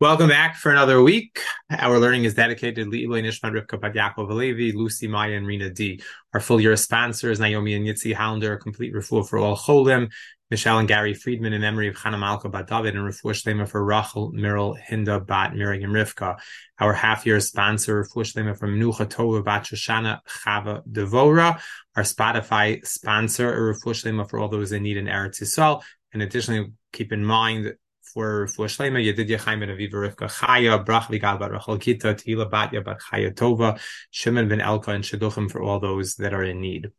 Welcome back for another week. Our learning is dedicated to Le'iloi Nishmat Rivka Alevi, Lucy Maya, and Rina D. Our full year sponsors, Naomi and Yitzi Hollander, complete refuah for all Cholim, Michelle and Gary Friedman in memory of Chana Malka Bat David, and refuah shlema for Rachel, Miral, Hinda, Bat, Miriam, Rivka. Our half year sponsor, refuah shlema from Menucha Tova, Bat Shoshana, Chava, Devora. Our Spotify sponsor, refuah shlema for all those in need in Eretz Yisrael. And additionally, keep in mind for for Shlema Yedidya Chaim ben Aviva Rivka Chaya Brach Vigal Bar Rachel Kita Tila Batya Bat Chaya Tova Shimon ben Elka and Shidduchim for all those that are in need.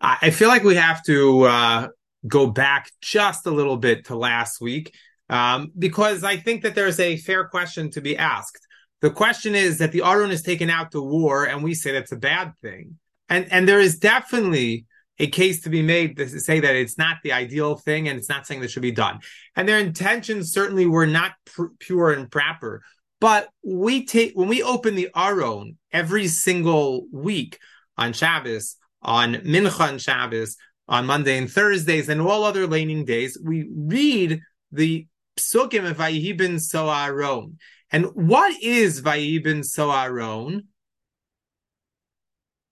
I feel like we have to uh, go back just a little bit to last week um, because I think that there's a fair question to be asked. The question is that the Aron is taken out to war, and we say that's a bad thing. And and there is definitely a case to be made to say that it's not the ideal thing and it's not something that should be done. And their intentions certainly were not pr- pure and proper. But we take when we open the Aron every single week on Shabbos, on Mincha and Shabbos, on Monday and Thursdays, and all other laning days, we read the Psukim of Vayihi ben Soaron. And what is Vayihi ben Soaron?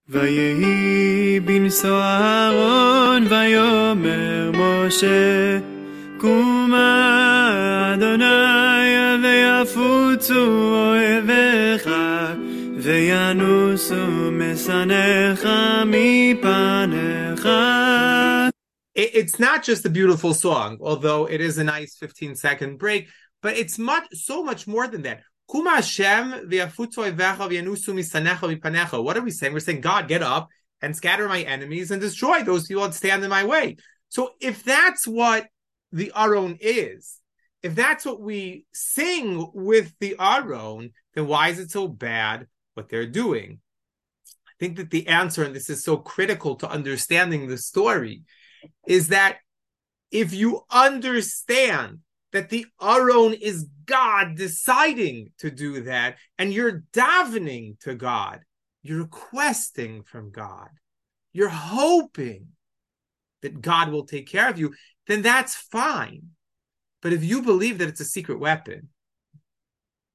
ויהי בנשוא אהרון ויאמר משה קומה אדוני ויפוצו אויביך וינוסו משנאיך מפניך It's not just a beautiful song, although it is a nice 15 second break, but it's much so much more than that. What are we saying? We're saying, God, get up and scatter my enemies and destroy those people that stand in my way. So if that's what the Aron is, if that's what we sing with the Aron, then why is it so bad what they're doing? I think that the answer, and this is so critical to understanding the story, is that if you understand that the Aron is God deciding to do that, and you're davening to God, you're requesting from God, you're hoping that God will take care of you, then that's fine. But if you believe that it's a secret weapon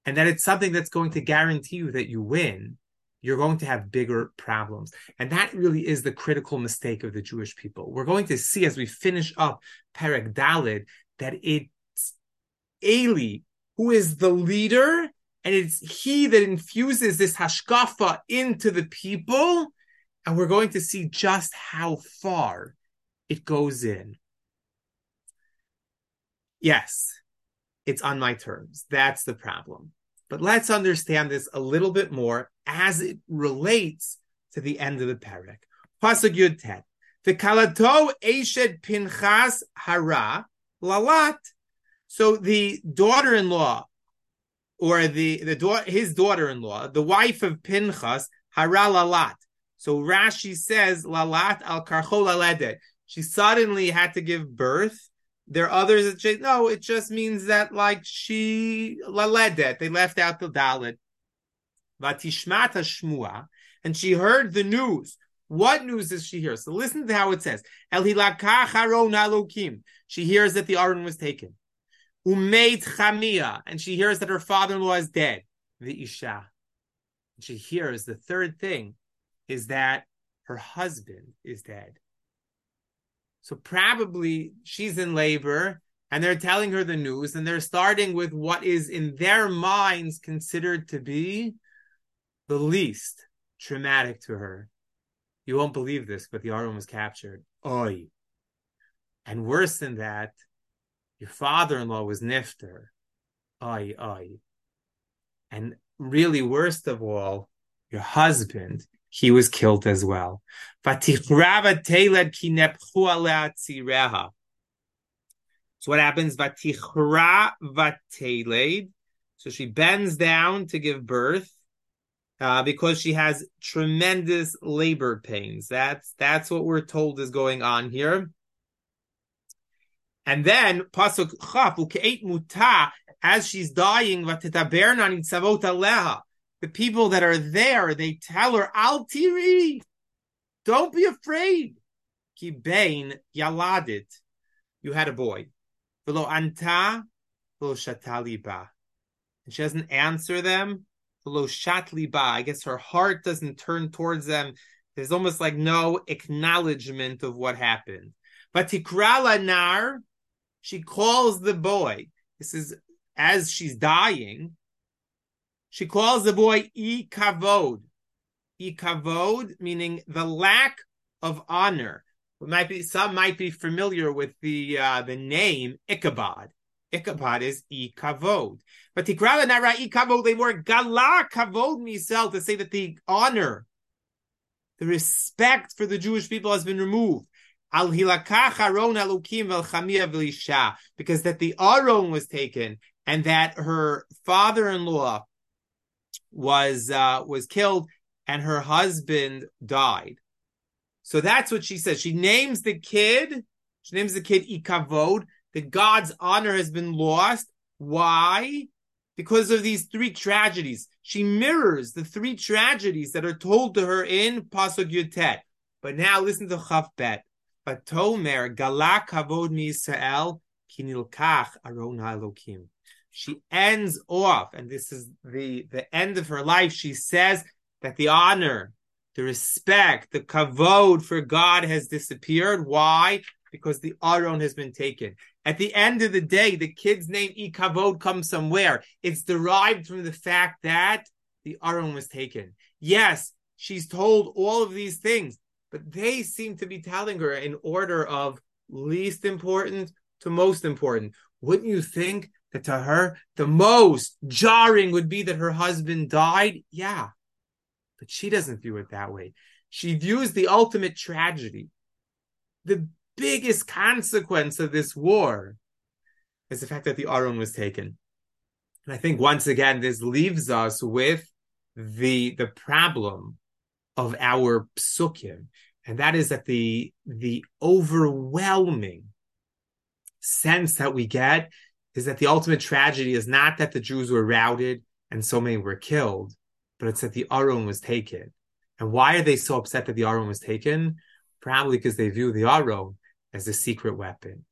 and that it's something that's going to guarantee you that you win, you're going to have bigger problems. And that really is the critical mistake of the Jewish people. We're going to see as we finish up Perek Dalid that it's Eli who is the leader, and it's he that infuses this hashkafa into the people. And we're going to see just how far it goes in. Yes, it's on my terms. That's the problem. But let's understand this a little bit more as it relates to the end of the parak. Pasuk Yud Tet. The kalato eshed pinchas hara lalat so the daughter-in-law, or the the daughter, his daughter-in-law, the wife of Pinchas, Hara Lalat. So Rashi says Lalat al Karchol. She suddenly had to give birth. There are others that say no, it just means that like she laledet. They left out the dalit. Vatishmata shmua, and she heard the news. What news does she hear? So listen to how it says. El She hears that the Aron was taken. Umeit Chamia, and she hears that her father-in-law is dead. The Isha. And She hears the third thing is that her husband is dead. So probably she's in labor and they're telling her the news and they're starting with what is in their minds considered to be the least traumatic to her. You won't believe this, but the Aron was captured. Oi. And worse than that, your father-in-law was nifter. Ay, ay. And really worst of all, your husband, he was killed as well. So what happens? So she bends down to give birth uh, because she has tremendous labor pains. That's that's what we're told is going on here. And then pasuk chaf ukeit muta as she's dying the people that are there they tell her al tiri don't be afraid ki bain yaladit you had a boy velo anta lo shatali ba. And she doesn't answer them, lo shatli ba. I guess her heart doesn't turn towards them. There's almost like no acknowledgement of what happened. But tikrala nar, she calls the boy. This is as she's dying. She calls the boy i kavod. I kavod, meaning the lack of honor. It might be some might be familiar with the uh, the name Ichabod. Ichabod is i kavod. But tikrala nara i kavod they more gala kavod misel to say that the honor, the respect for the Jewish people has been removed. Because that the aron was taken and that her father-in-law was uh, was killed and her husband died. So that's what she says. She names the kid. She names the kid Ikavod. That God's honor has been lost. Why? Because of these three tragedies. She mirrors the three tragedies that are told to her in Pasuk Yutet. But now listen to Chafbet. But Tomer Galak Kavod Yisrael Kinilkach Aron Elokim she ends off, and this is the, the end of her life. She says that the honor, the respect, the kavod for God has disappeared. Why? Because the aron has been taken. At the end of the day, the kid's name ikavod comes somewhere. It's derived from the fact that the aron was taken. Yes, she's told all of these things, but they seem to be telling her in order of least important to most important. Wouldn't you think that to her, the most jarring would be that her husband died. Yeah. But she doesn't view it that way. She views the ultimate tragedy. The biggest consequence of this war is the fact that the Aron was taken. And I think once again, this leaves us with the, the problem of our psukim. And that is that the, the overwhelming sense that we get is that the ultimate tragedy is not that the Jews were routed and so many were killed, but it's that the Aron was taken. And why are they so upset that the Aron was taken? Probably because they view the Aron as a secret weapon.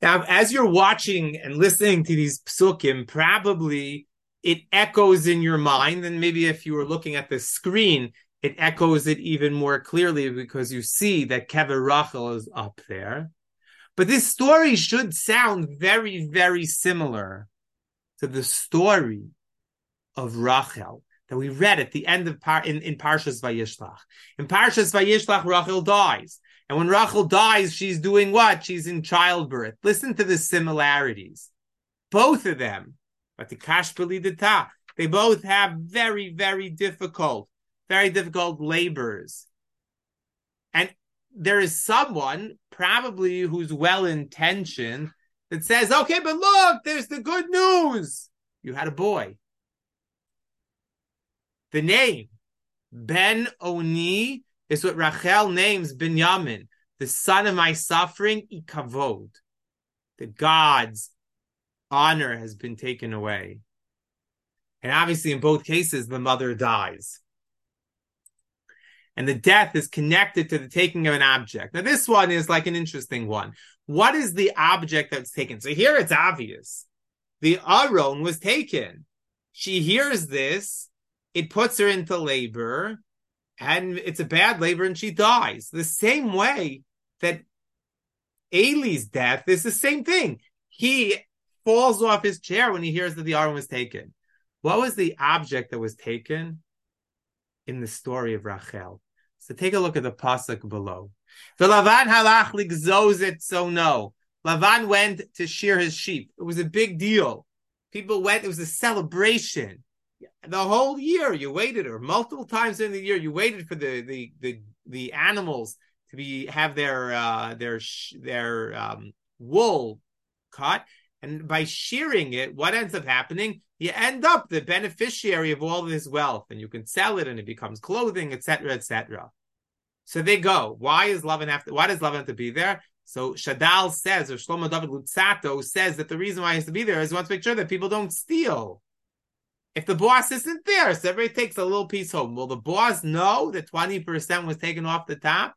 Now, as you're watching and listening to these psukim, probably it echoes in your mind. And maybe if you were looking at the screen, it echoes it even more clearly because you see that Kever Rachel is up there. But this story should sound very, very similar to the story of Rachel that we read at the end of Par- in, in Parshas Vayishlach. In Parshas Vayishlach, Rachel dies. And when Rachel dies, she's doing what? She's in childbirth. Listen to the similarities. Both of them, the Kashpali they both have very, very difficult, very difficult labors. And there is someone probably who's well intentioned that says, okay, but look, there's the good news. You had a boy. The name Ben Oni is what Rachel names Binyamin, the son of my suffering, Ikavod. The God's honor has been taken away. And obviously, in both cases, the mother dies and the death is connected to the taking of an object. Now, this one is like an interesting one. What is the object that's taken? So here it's obvious. The Aron was taken. She hears this, it puts her into labor, and it's a bad labor, and she dies. The same way that Eli's death is the same thing. He falls off his chair when he hears that the Aron was taken. What was the object that was taken? in the story of Rachel. So take a look at the pasuk below. The Lavan halach ligzozit so no. Lavan went to shear his sheep. It was a big deal. People went. It was a celebration. The whole year you waited, or multiple times in the year you waited for the the the, the animals to be have their uh, their their um, wool cut, and by shearing it, what ends up happening? You end up the beneficiary of all this wealth, and you can sell it, and it becomes clothing, etc., etc. So they go. Why is have to, why does Lavan have to be there? So Shadal says, or Shlomo David Luzzatto says that the reason why he has to be there is he wants to make sure that people don't steal. If the boss isn't there, so everybody takes a little piece home. Will the boss know that 20% was taken off the top?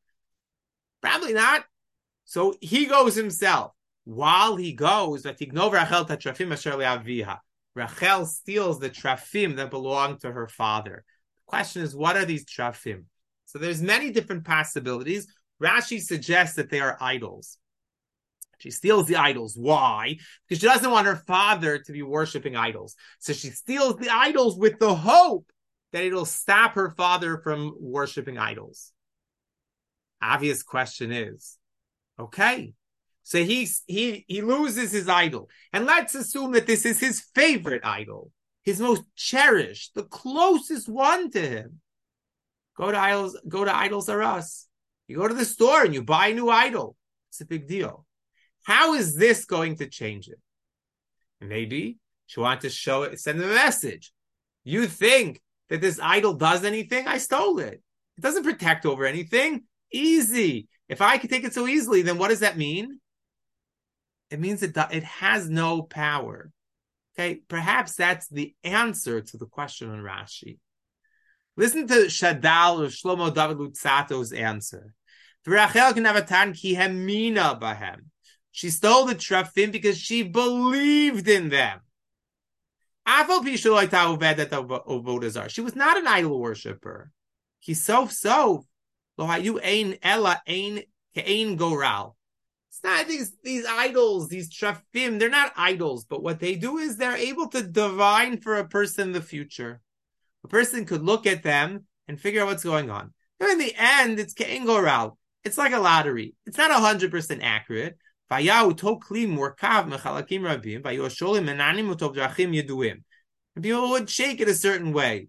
Probably not. So he goes himself. While he goes, Rachel Rachel steals the trafim that belong to her father. The question is, what are these trafim? So there's many different possibilities. Rashi suggests that they are idols. She steals the idols. Why? Because she doesn't want her father to be worshiping idols. So she steals the idols with the hope that it'll stop her father from worshiping idols. Obvious question is, okay, so he he he loses his idol, and let's assume that this is his favorite idol, his most cherished, the closest one to him. Go to idols. Go to idols are us. You go to the store and you buy a new idol. It's a big deal. How is this going to change it? Maybe she wanted to show it, send a message. You think that this idol does anything? I stole it. It doesn't protect over anything. Easy. If I can take it so easily, then what does that mean? It means it, it has no power. Okay, perhaps that's the answer to the question on Rashi. Listen to Shadal or Shlomo David Luzzatto's answer. She stole the trafim because she believed in them. She was not an idol worshiper. He so so. Lo hayu ein ella ein kein goral. It's not these these idols, these trafim. They're not idols, but what they do is they're able to divine for a person the future. A person could look at them and figure out what's going on. And in the end, it's ke'engoral. It's like a lottery. It's not hundred percent accurate. And people would shake it a certain way.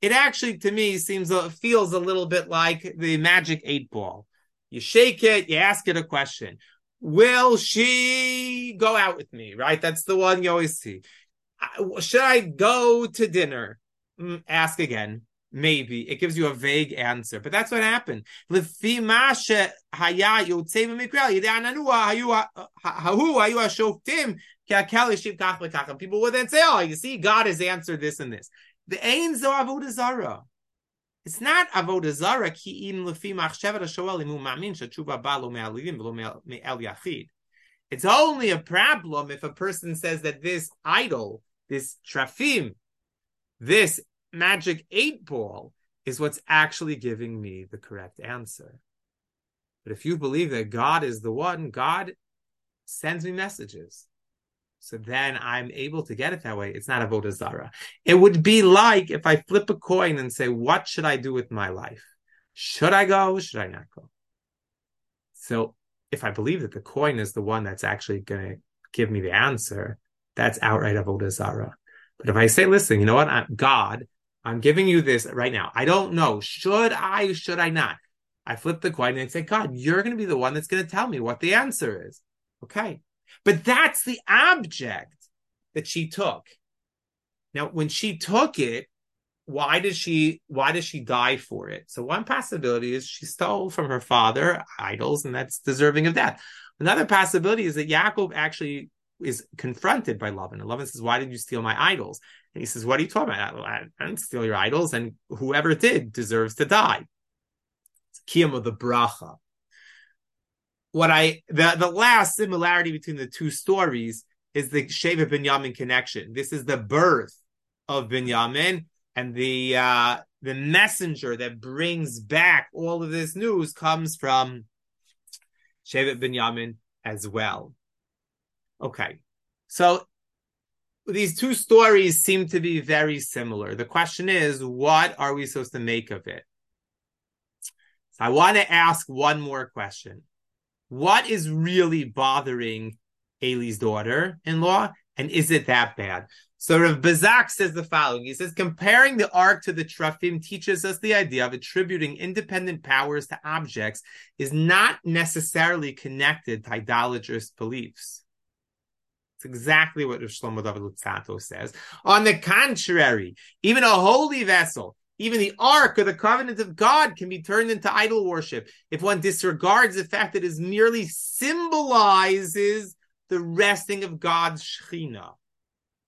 It actually, to me, seems uh, feels a little bit like the magic eight ball. You shake it, you ask it a question will she go out with me? Right? That's the one you always see. Should I go to dinner? Mm, ask again. Maybe it gives you a vague answer, but that's what happened. People would then say, "Oh, you see, God has answered this and this." The ain zo avodah. It's not avodah zara ki im lefi machshevet hashoel imu ma'min shatshuva ba lo me'alilim lo me'el yachid. It's only a problem if a person says that this idol, this trafim, this magic eight ball is what's actually giving me the correct answer. But if you believe that God is the one, God sends me messages. So then I'm able to get it that way. It's not a Vodazara. It would be like if I flip a coin and say, what should I do with my life? Should I go? Should I not go? So if I believe that the coin is the one that's actually going to give me the answer, that's outright Avodah But if I say, listen, you know what? I'm God. I'm giving you this right now. I don't know. Should I? Should I not? I flip the coin and I say, God, you're going to be the one that's going to tell me what the answer is. Okay. But that's the object that she took. Now, when she took it, why does she why does she die for it? So one possibility is she stole from her father idols, and that's deserving of death. Another possibility is that Yaakov actually is confronted by Lavan. And Lavan says, Why did you steal my idols? And he says, What are you talking about? I, I didn't steal your idols, and whoever did deserves to die. It's Kiyam of the bracha what I the the last similarity between the two stories is the Shevet Binyamin connection. This is the birth of Binyamin and the uh, the messenger that brings back all of this news comes from Shevet Binyamin as well. Okay, so these two stories seem to be very similar. The question is, what are we supposed to make of it? So I want to ask one more question what is really bothering Eli's daughter-in-law, and is it that bad? So Rav Bazak says the following. He says, comparing the ark to the Trafim teaches us the idea of attributing independent powers to objects is not necessarily connected to idolatrous beliefs. It's exactly what Rav Shlomo David Luzzatto says. On the contrary, even a holy vessel even the ark or the covenant of God can be turned into idol worship if one disregards the fact that it merely symbolizes the resting of God's Shekhinah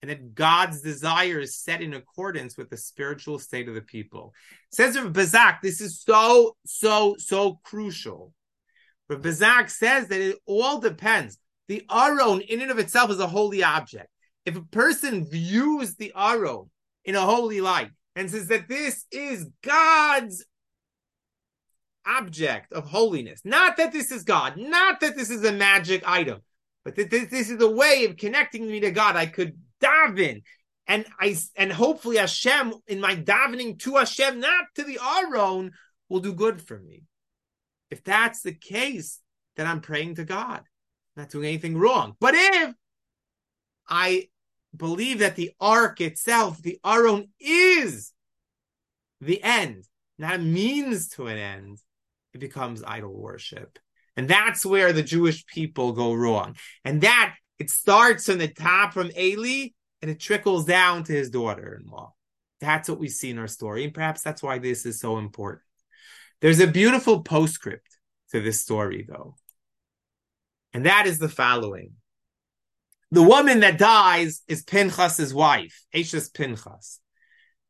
and that God's desire is set in accordance with the spiritual state of the people. Says Rav Bazak, this is so, so, so crucial. Rav Bazak says that it all depends. The Aron in and of itself is a holy object. If a person views the Aron in a holy light and says that this is God's object of holiness, not that this is God, not that this is a magic item, but that this, this is a way of connecting me to God. I could daven and I and hopefully Hashem in my davening to Hashem, not to the Aron, will do good for me. If that's the case, then I'm praying to God, not doing anything wrong. But if I believe that the ark itself, the Aron, is the end, not a means to an end, it becomes idol worship. And that's where the Jewish people go wrong. And that it starts on the top from Eli and it trickles down to his daughter-in-law. That's what we see in our story, and perhaps that's why this is so important. There's a beautiful postscript to this story, though, and that is the following: the woman that dies is Pinchas's wife, Ashes Pinchas.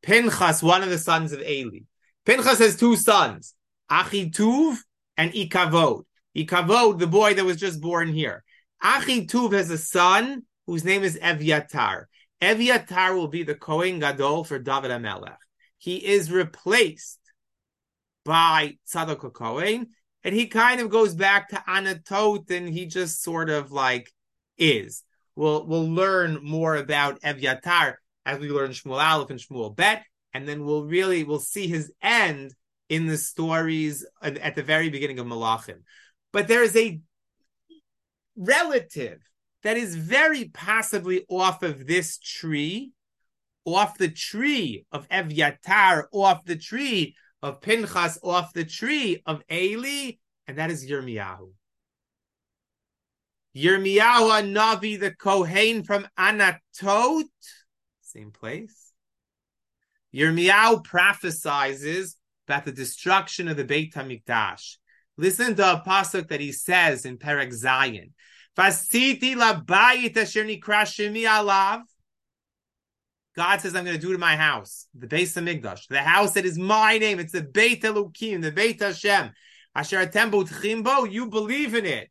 Pinchas, one of the sons of Eli. Pinchas has two sons, Achituv and Ikavod. Ikavod, the boy that was just born here. Achituv has a son whose name is Evyatar. Eviatar will be the Kohen Gadol for David Amelech. He is replaced by Tzadok Kohen, and he kind of goes back to Anatot, and he just sort of like is. We'll we'll learn more about Evyatar as we learn Shmuel Aleph and Shmuel Bet, and then we'll really we'll see his end in the stories at the very beginning of Malachim. But there is a relative that is very possibly off of this tree, off the tree of Evyatar, off the tree of Pinchas, off the tree of Eli, and that is Yirmiyahu. Yirmiyahu Navi, the Kohen from Anatot, same place. Yirmiyahu prophesizes about the destruction of the Beit HaMikdash. Listen to a pasuk that he says in Perek Zayin. Fasiti labayit asher nikra shemi alav. God says, I'm going to do to my house, the Beis Hamikdash, the house that is my name. It's the Beit Elokim, the Beit Hashem. Asher atem chimbo, you believe in it.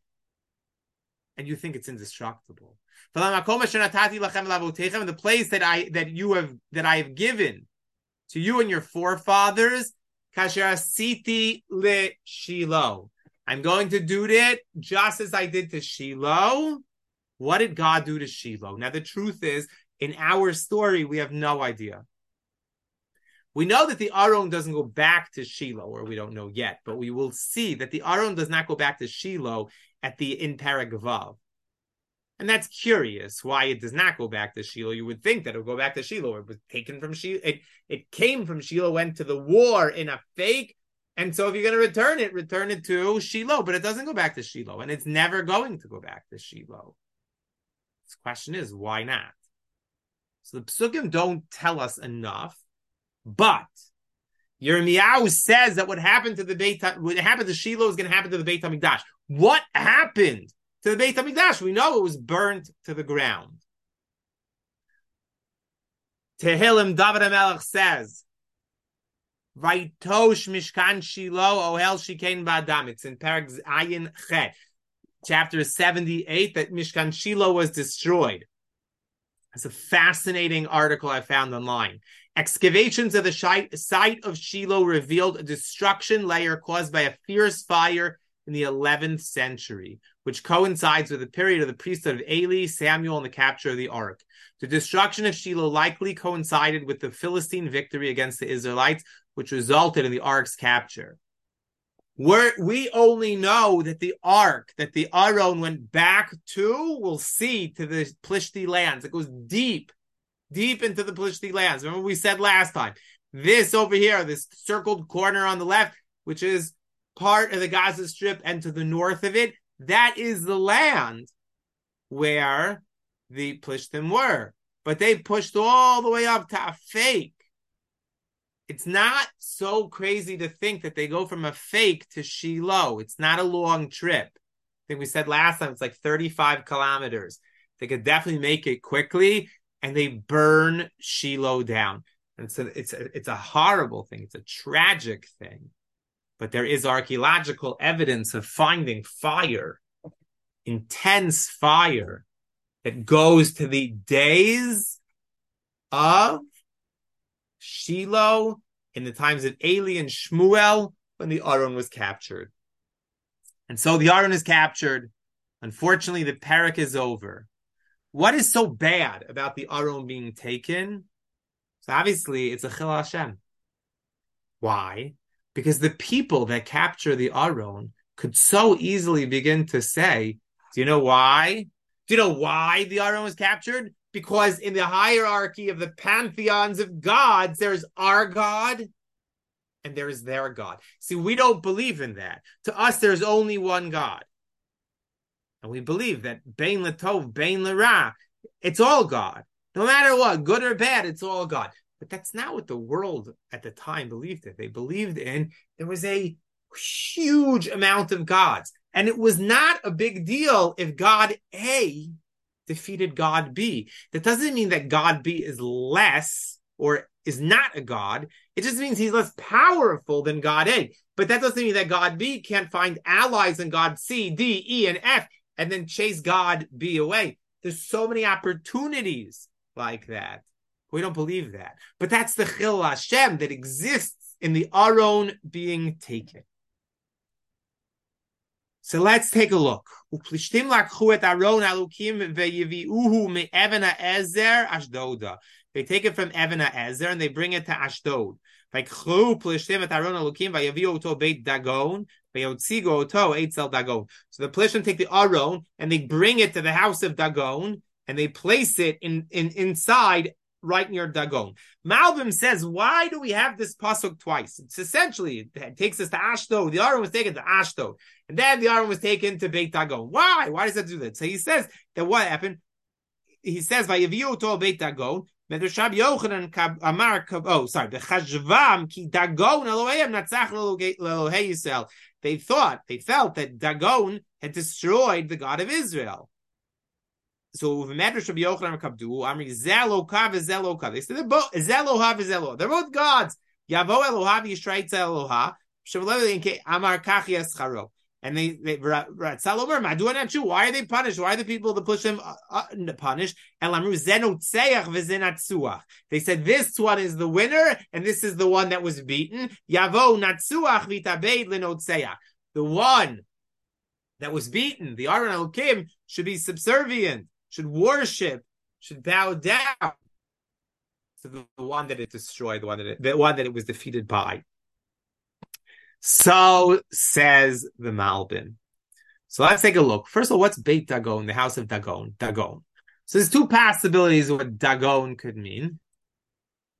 And you think it's indestructible. The place that I that you have that I have given to you and your forefathers. I'm going to do it just as I did to Shiloh. What did God do to Shiloh? Now, the truth is, in our story, we have no idea. We know that the Aron doesn't go back to Shiloh, or we don't know yet, but we will see that the Aron does not go back to Shiloh at the in Paragavav. And that's curious why it does not go back to Shiloh. You would think that it would go back to Shiloh. It was taken from Shiloh. It, it came from Shiloh, went to the war in a fake and so if you're going to return it, return it to Shiloh, but it doesn't go back to Shiloh, and it's never going to go back to Shiloh. The question is, why not? So the psukim don't tell us enough, but Yirmiyahu says that what happened to the Beit, what happened to Shiloh is going to happen to the Beit Hamikdash. What happened to the Beit Hamikdash? We know it was burned to the ground. Tehillim David HaMelech says, Vaitosh Mishkan Shiloh Ohel Shikein Badam. It's in Parag Ayin Chet, chapter 78, that Mishkan Shiloh was destroyed. It's a fascinating article I found online. Excavations of the site of Shiloh revealed a destruction layer caused by a fierce fire in the 11th century, which coincides with the period of the priesthood of Eli, Samuel, and the capture of the ark. The destruction of Shiloh likely coincided with the Philistine victory against the Israelites, which resulted in the ark's capture. We're, we only know that the ark, that the Aron went back to, we'll see, to the Plishti lands. It goes deep, deep into the Plishti lands. Remember we said last time, this over here, this circled corner on the left, which is part of the Gaza Strip and to the north of it, that is the land where the Plishtim were. But they pushed all the way up to a fake it's not so crazy to think that they go from Afek to Shiloh. It's not a long trip. I think we said last time it's like 35 kilometers. They could definitely make it quickly and they burn Shiloh down. And so it's a, it's a horrible thing. It's a tragic thing. But there is archaeological evidence of finding fire intense fire that goes to the days of Shiloh in the times of Eli and Shmuel when the Aron was captured. And so the Aron is captured. Unfortunately, the parak is over. What is so bad about the Aron being taken? So obviously, it's a Chil Hashem. Why? Because the people that capture the Aron could so easily begin to say, do you know why? Do you know why the Aron was captured? Because in the hierarchy of the pantheons of gods, there's our God and there is their God. See, we don't believe in that. To us, there's only one God. And we believe that Bain Latov, Bain Lara, it's all God. No matter what, good or bad, it's all God. But that's not what the world at the time believed in. They believed in there was a huge amount of gods. And it was not a big deal if God A defeated God B. That doesn't mean that God B is less or is not a God. It just means he's less powerful than God A. But that doesn't mean that God B can't find allies in God C, D, E, and F and then chase God B away. There's so many opportunities like that. We don't believe that. But that's the Chil Hashem that exists in the Aron being taken. So let's take a look. They take it from Evan Ezer and they bring it to Ashdod. Alukim vayaviu oto beit Dagon vayotzigo oto eitzel Dagon. So the plishtim take the Aron and they bring it to the house of Dagon and they place it in, in inside right near Dagon. Malbim says, why do we have this pasuk twice? It's essentially it takes us to Ashdod. The Aron was taken to Ashdod, and then the Aron was taken to Beit Dagon. Why? Why does that do that? So he says that what happened? He says, "Vayaviu to Beit Dagon." Medrashab Yochanan Amar Oh, sorry. The Bechashvam ki Dagon Elohim Natzach Elohei Yisrael. They thought, they felt that Dagon had destroyed the God of Israel. So the Medrash Rabbi Yochanan Kabdu Amri Zeloka v'Zeloka. They said they're both Zeloha v'Zeloha. They're both gods. Yavo Eloha v'Yisrael Eloha. Amar Kachi Escharo. And they, they Ratzalomer, Madu Why are they punished? Why are the people that push them uh, uh, punished? And Lamru Zenotzeach v'Zenatzuach. They said this one is the winner, and this is the one that was beaten. Yavo Natzuach v'Tabeid lenotzeach. The one that was beaten, the Aron Elokim, should be subservient should worship, should bow down to the, one that it destroyed, the one that it, the one that it was defeated by. So says the Malbim. So let's take a look. First of all, what's Beit Dagon, the house of Dagon? Dagon. So there's two possibilities of what Dagon could mean.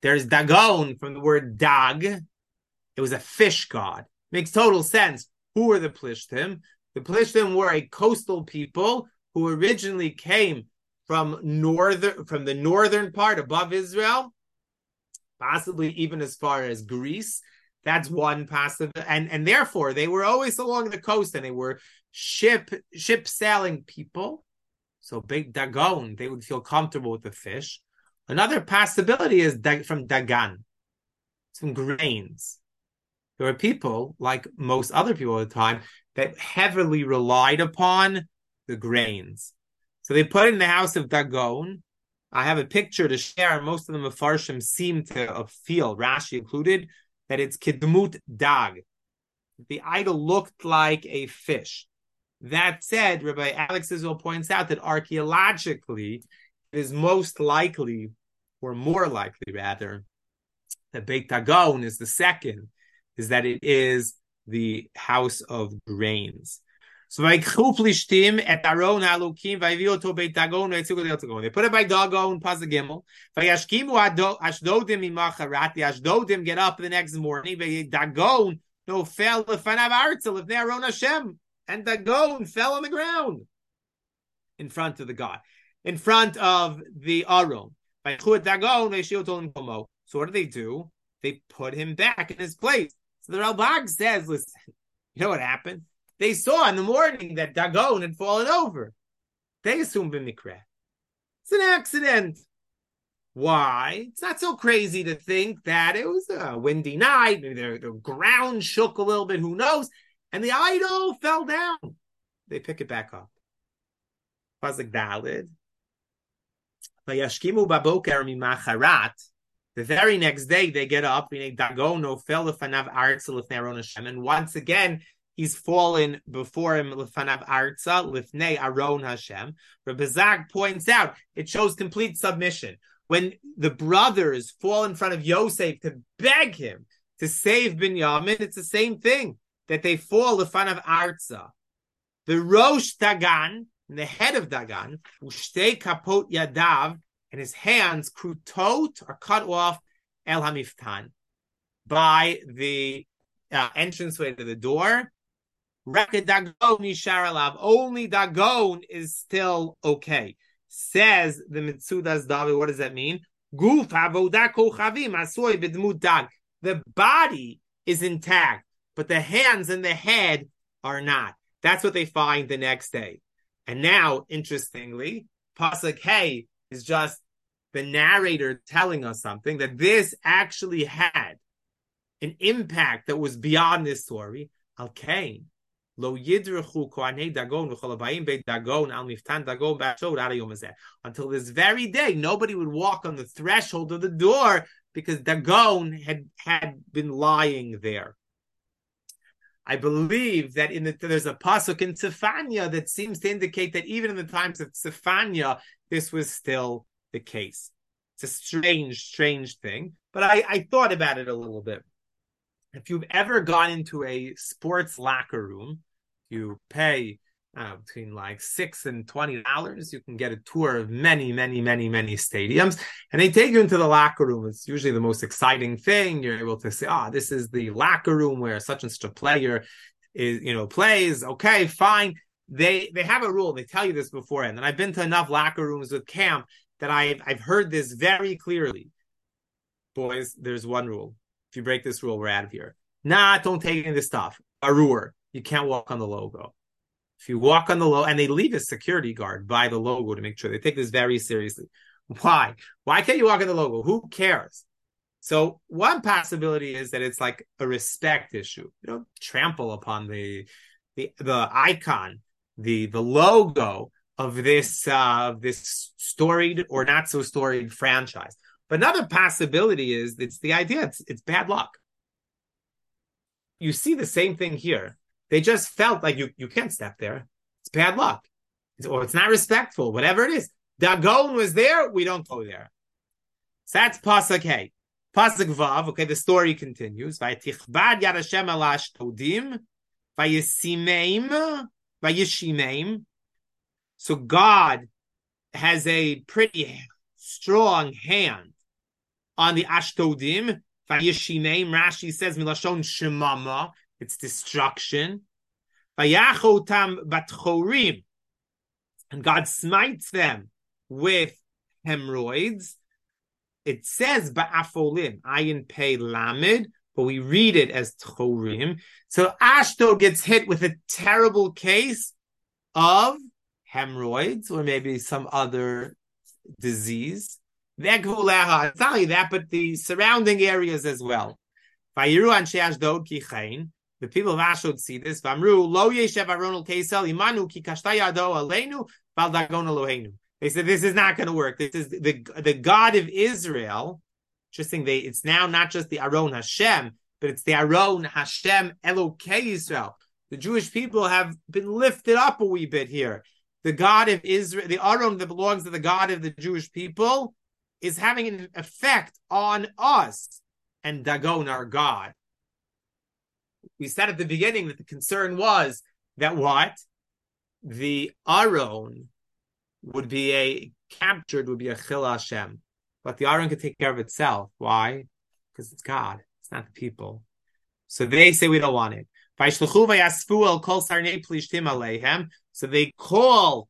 There's Dagon from the word Dag. It was a fish god. Makes total sense. Who were the Plishtim? The Plishtim were a coastal people who originally came from northern from the northern part above Israel, possibly even as far as Greece. That's one possible, and and therefore they were always along the coast, and they were ship ship sailing people. So big Dagon, they would feel comfortable with the fish. Another possibility is from Dagan, some grains. There were people, like most other people at the time, that heavily relied upon the grains. So they put in the house of Dagon. I have a picture to share. Most of the Mefarshim seem to feel, Rashi included, that it's Kidmut Dag. The idol looked like a fish. That said, Rabbi Alex Israel points out that archaeologically, it is most likely, or more likely rather, that Beit Dagon is the second, is that it is the house of grains. So vayikhu plishtim et aron halukim vayiviu to beit Dagon vayitzugu Dagon. They put it by Dagon, the gimel. Vayashkimu ashdodim imacharati. Ashdodim get up the next morning. Dagon no fell lefanav artzel if Aron Hashem and Dagon fell on the ground in front of the God, in front of the Aron. So what do they do? They put him back in his place. So the Ralbag says, listen, you know what happened? They saw in the morning that Dagon had fallen over. They assumed b'mikra. It's an accident. Why? It's not so crazy to think that it was a windy night. Maybe the, the ground shook a little bit. Who knows? And the idol fell down. They pick it back up. Pasuk Dalid. Vayashkimu baboker mimacharat. The very next day they get up, Dagono fell lefanav arza lefnei and once again he's fallen before him lefanav arza lifnei Aron Hashem. Rabbi Zag points out it shows complete submission when the brothers fall in front of Yosef to beg him to save Binyamin. It's the same thing that they fall of arza. The Rosh Dagan, the head of Dagan, Ushte Kapot Yadav, and his hands krutot are cut off el hamiftan by the uh, entranceway to the door. Only dagon is still okay. Says the Mitzudas Davi. What does that mean? The body is intact, but the hands and the head are not. That's what they find the next day. And now, interestingly, Pasuk Hey is just the narrator telling us something that this actually had an impact that was beyond this story. Al. Lo yidrechu kohanei dagon v'cholabayim beit dagon al miftan dagon b'ashod ad Until this very day, nobody would walk on the threshold of the door because dagon had had been lying there. I believe that in the, there's a pasuk in Tzefania that seems to indicate that even in the times of Tzefania, this was still the case. It's a strange, strange thing, but I, I thought about it a little bit. If you've ever gone into a sports locker room, you pay uh, between like six and twenty dollars. You can get a tour of many, many, many, many stadiums, and they take you into the locker room. It's usually the most exciting thing. You're able to say, "Ah, oh, this is the locker room where such and such a player is, you know, plays." Okay, fine. They they have a rule. They tell you this beforehand. And I've been to enough locker rooms with camp that I've I've heard this very clearly. Boys, there's one rule. If you break this rule, we're out of here. Nah, don't take any of this stuff. Arur, you can't walk on the logo if you walk on the logo, and they leave a security guard by the logo to make sure they take this very seriously. Why? Why can't you walk on the logo? Who cares? So one possibility is that it's like a respect issue. You don't trample upon the the the icon, the the logo of this uh, this storied or not so storied franchise. But another possibility is it's the idea it's, it's bad luck. You see the same thing here. They just felt like you, you can't step there. It's bad luck. It's, or it's not respectful, whatever it is. Dagon was there, we don't go there. So that's Pasuk Hey. Pasuk Vav, okay, the story continues. Vaytichbad Yad Hashem al Ashdodim, Vayisimeim, Vayishimeim. So God has a pretty strong hand on the Ashdodim. Vayishimeim, Rashi says, Milashon Shemama, it's destruction. and God smites them with hemorrhoids. It says ba'afolim, ayin pei lamed, but we read it as tchorim. So Ashdod gets hit with a terrible case of hemorrhoids or maybe some other disease. Not only that, but the surrounding areas as well the people of Ashdod see this. Vamru lo yeshev aronal kesel imanu ki kashtayado aleinu baldagon Eloheinu. They said this is not going to work. This is the the God of Israel. Interesting. They it's now not just the Aron Hashem, but it's the Aron Hashem Elokei Israel. The Jewish people have been lifted up a wee bit here. The God of Israel, the Aron that belongs to the God of the Jewish people, is having an effect on us and Dagon, our God we said at the beginning that the concern was that what the Aron would be a captured would be a chil Hashem, but the Aron could take care of itself. Why? Because it's God. It's not the people. So they say we don't want it. So they call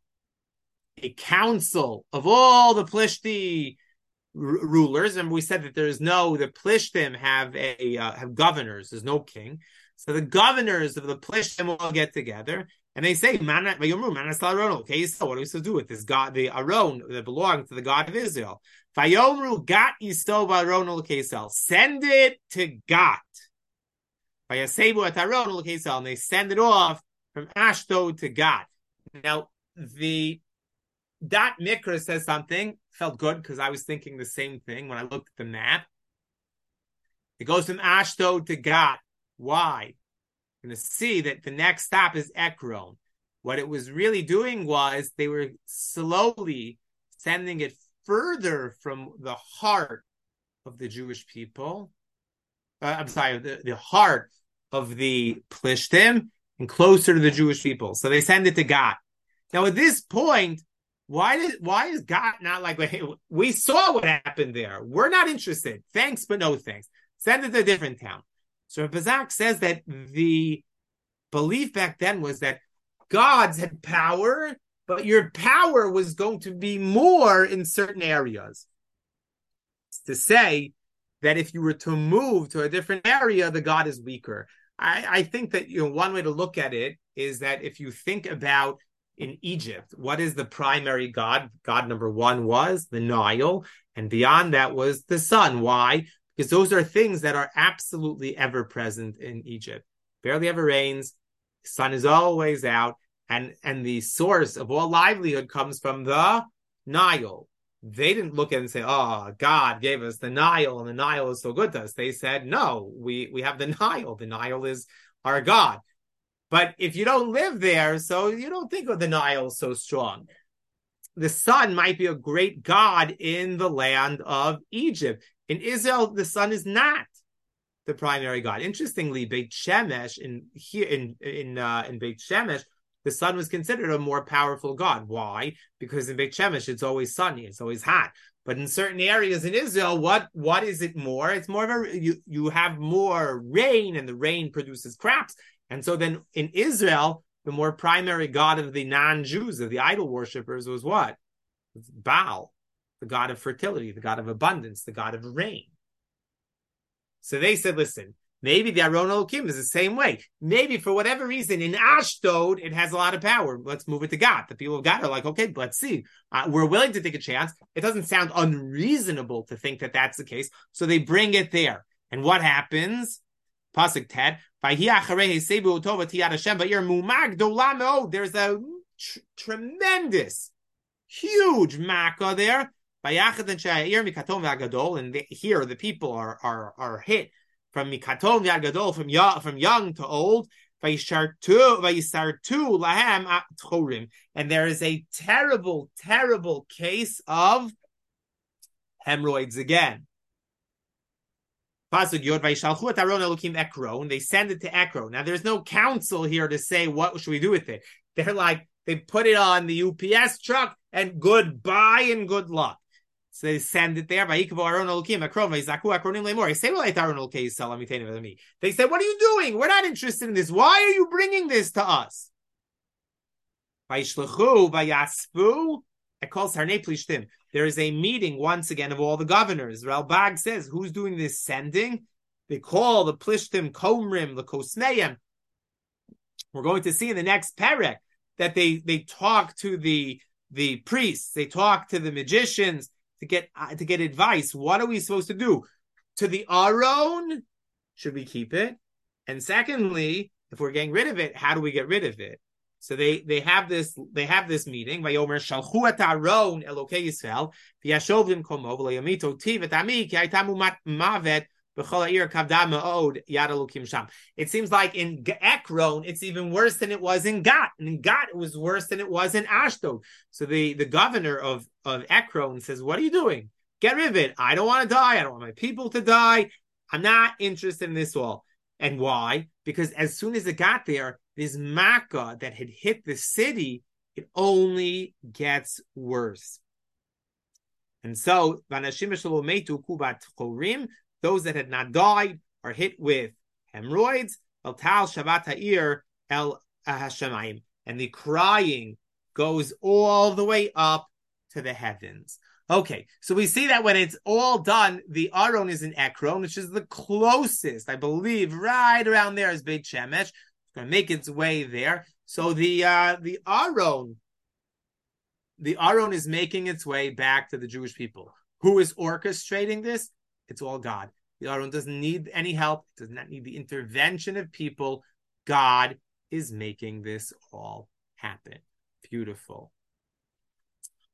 a council of all the Plishti rulers, and we said that there is no the Plishtim have a uh, have governors. There's no king. So the governors of the Plishtim all get together and they say, Okay, so what are we supposed to do with this God, the Aron that belongs to the God of Israel? Vayomru gat Aron Send it to Gat. Vayasebu at Aron and they send it off from Ashdod to Gat. Now, the that Mikra says something, felt good because I was thinking the same thing when I looked at the map. It goes from Ashdod to Gat. Why? You're going to see that the next stop is Ekron. What it was really doing was they were slowly sending it further from the heart of the Jewish people. Uh, I'm sorry, the, the heart of the Plishtim and closer to the Jewish people. So they send it to God. Now, at this point, why did why is Gat not like hey, we saw what happened there? We're not interested. Thanks, but no thanks. Send it to a different town. So Bazak says that the belief back then was that gods had power, but your power was going to be more in certain areas. to say that if you were to move to a different area, the god is weaker. I, I think that you know one way to look at it is that if you think about in Egypt, what is the primary god? God number one was the Nile, and beyond that was the sun. Why? Because those are things that are absolutely ever present in Egypt. Barely ever rains, sun is always out, and and the source of all livelihood comes from the Nile. They didn't look at and say, "Oh, God gave us the Nile, and the Nile is so good to us." They said, "No, we we have the Nile. The Nile is our God." But if you don't live there, so you don't think of the Nile so strong. The sun might be a great god in the land of Egypt. In Israel, the sun is not the primary god. Interestingly, Beit Shemesh in here in in uh, in Beit Shemesh, the sun was considered a more powerful god. Why? Because in Beit Shemesh, it's always sunny, it's always hot. But in certain areas in Israel, what what is it more? It's more of a you you have more rain, and the rain produces crops. And so then in Israel, the more primary god of the non-Jews, of the idol worshippers, was what? Baal, the god of fertility, the god of abundance, the god of rain. So they said, listen, maybe the Aron Elohim is the same way. Maybe for whatever reason in Ashdod it has a lot of power. Let's move it to Gat. The people of Gat are like, okay, let's see. Uh, we're willing to take a chance. It doesn't sound unreasonable to think that that's the case. So they bring it there. And what happens? Pasuk Tet. There's a tr- tremendous, huge makkah there. And the, here the people are are are hit from mikaton v'agadol from young from young to old. And there is a terrible, terrible case of hemorrhoids again. Pasuk Yod Vaishalchu Aron Elokim. They send it to Ekron. Now there's no council here to say what should we do with it. They're like they put it on the UPS truck and goodbye and good luck. So they send it there. They say, "Well, Aron They said, "What are you doing? We're not interested in this. Why are you bringing this to us?" There is a meeting once again of all the governors. Ralbag says, who's doing this sending? They call the Plishtim Komrim, the Kosmeim. We're going to see in the next perek that they they talk to the the priests, they talk to the magicians to get uh, to get advice. What are we supposed to do? To the Aron, should we keep it? And secondly, if we're getting rid of it, how do we get rid of it? So they they have this they have this meeting. Vayomer shalchu et Aron Elokei Yisrael v'yashovim ami ki aitamu mavet it seems like in Ekron, it's even worse than it was in Gat. And in Gat, it was worse than it was in Ashdod. So the, the governor of, of Ekron says, What are you doing? Get rid of it. I don't want to die. I don't want my people to die. I'm not interested in this all. And why? Because as soon as it got there, this Makkah that had hit the city, it only gets worse. And so, those that had not died are hit with hemorrhoids. El tal Shabbat Ha'ir El Hashemayim. And the crying goes all the way up to the heavens. Okay, so we see that when it's all done, the Aron is in Ekron, which is the closest, I believe, right around there is Beit Shemesh. It's going to make its way there. So the uh, the Aron, the Aron is making its way back to the Jewish people. Who is orchestrating this? It's all God. The Aron doesn't need any help. It does not need the intervention of people. God is making this all happen. Beautiful.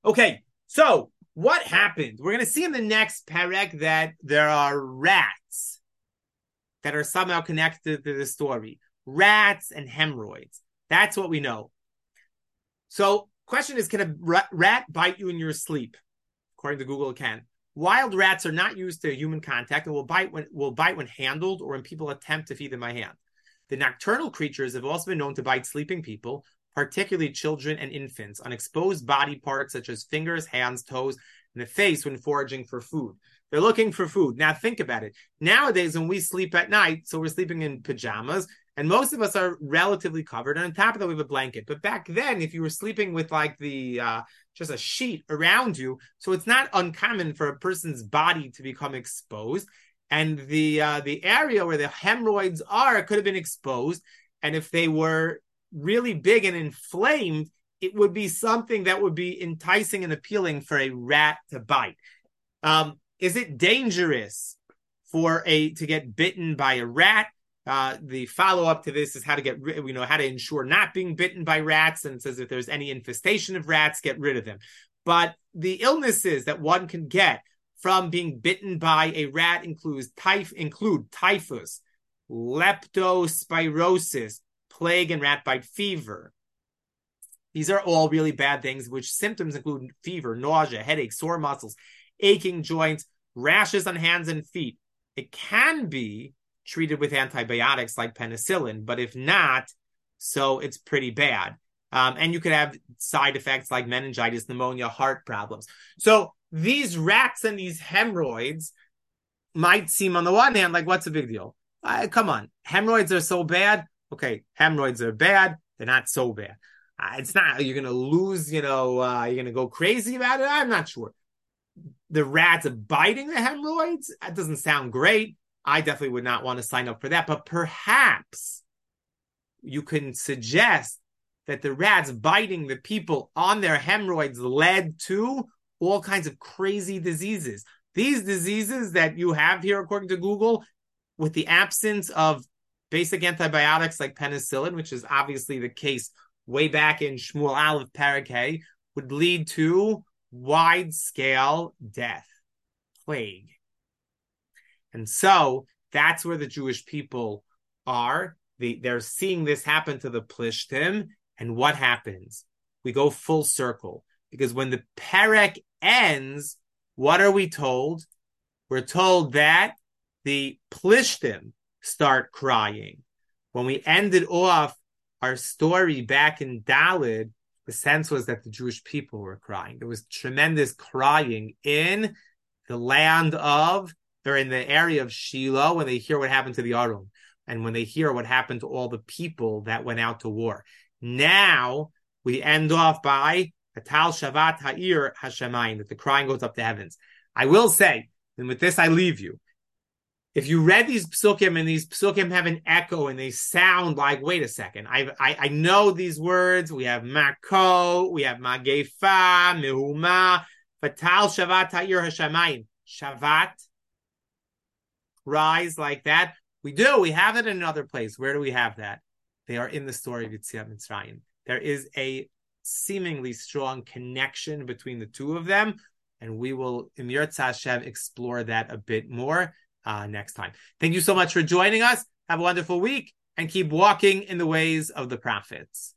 Okay, so what happened? We're going to see in the next perek that there are rats that are somehow connected to the story. Rats and hemorrhoids. That's what we know. So, question is, can a rat bite you in your sleep? According to Google, it can. Wild rats are not used to human contact and will bite when will bite when handled or when people attempt to feed them by hand. The nocturnal creatures have also been known to bite sleeping people, particularly children and infants, on exposed body parts such as fingers, hands, toes, and the face when foraging for food. They're looking for food. Now think about it. Nowadays, when we sleep at night, so we're sleeping in pajamas, and most of us are relatively covered. And on top of that, we have a blanket. But back then, if you were sleeping with like the uh, just a sheet around you, so it's not uncommon for a person's body to become exposed and the uh, the area where the hemorrhoids are could have been exposed, and if they were really big and inflamed, it would be something that would be enticing and appealing for a rat to bite. Um, is it dangerous for a to get bitten by a rat? Uh, the follow up to this is how to get rid, you know how to ensure not being bitten by rats, and says if there's any infestation of rats, get rid of them. But the illnesses that one can get from being bitten by a rat includes typh- include typhus, leptospirosis, plague and rat bite fever. These are all really bad things, which symptoms include fever, nausea, headache, sore muscles, aching joints, rashes on hands and feet. It can be treated with antibiotics like penicillin, but if not, so it's pretty bad. Um, and you could have side effects like meningitis, pneumonia, heart problems. So these rats and these hemorrhoids might seem on the one hand like what's the big deal? Uh, come on, hemorrhoids are so bad. Okay, hemorrhoids are bad. They're not so bad. Uh, it's not you're gonna lose. You know, uh, you're gonna go crazy about it. I'm not sure. The rats are biting the hemorrhoids. That doesn't sound great. I definitely would not want to sign up for that. But perhaps you can suggest that the rats biting the people on their hemorrhoids led to all kinds of crazy diseases. These diseases that you have here, according to Google, with the absence of basic antibiotics like penicillin, which is obviously the case way back in Shmuel Aleph Perek Hey, would lead to wide scale death, plague. And so that's where the Jewish people are. They, they're seeing this happen to the Plishtim. And what happens? We go full circle because when the Perek ends, what are we told? We're told that the Plishtim start crying. When we ended off our story back in Dalet, the sense was that the Jewish people were crying. There was tremendous crying in the land of, or in the area of Shiloh when they hear what happened to the Aron and when they hear what happened to all the people that went out to war. Now we end off by Atal Shavat Ha'ir Hashemayim, that the crying goes up to heavens. I will say, and with this I leave you. If you read these psukim and these psukim have an echo and they sound like, wait a second, I I, I know these words. We have Mako, we have Magefa, Mehuma, Fatal Shavat Ha'ir Hashemayim. Shavat, rise like that. We do. We have it in another place. Where do we have that? They are in the story of Yetziat Mitzrayim. There is a seemingly strong connection between the two of them. And we will, in Yirtz explore that a bit more uh, next time. Thank you so much for joining us. Have a wonderful week and keep walking in the ways of the prophets.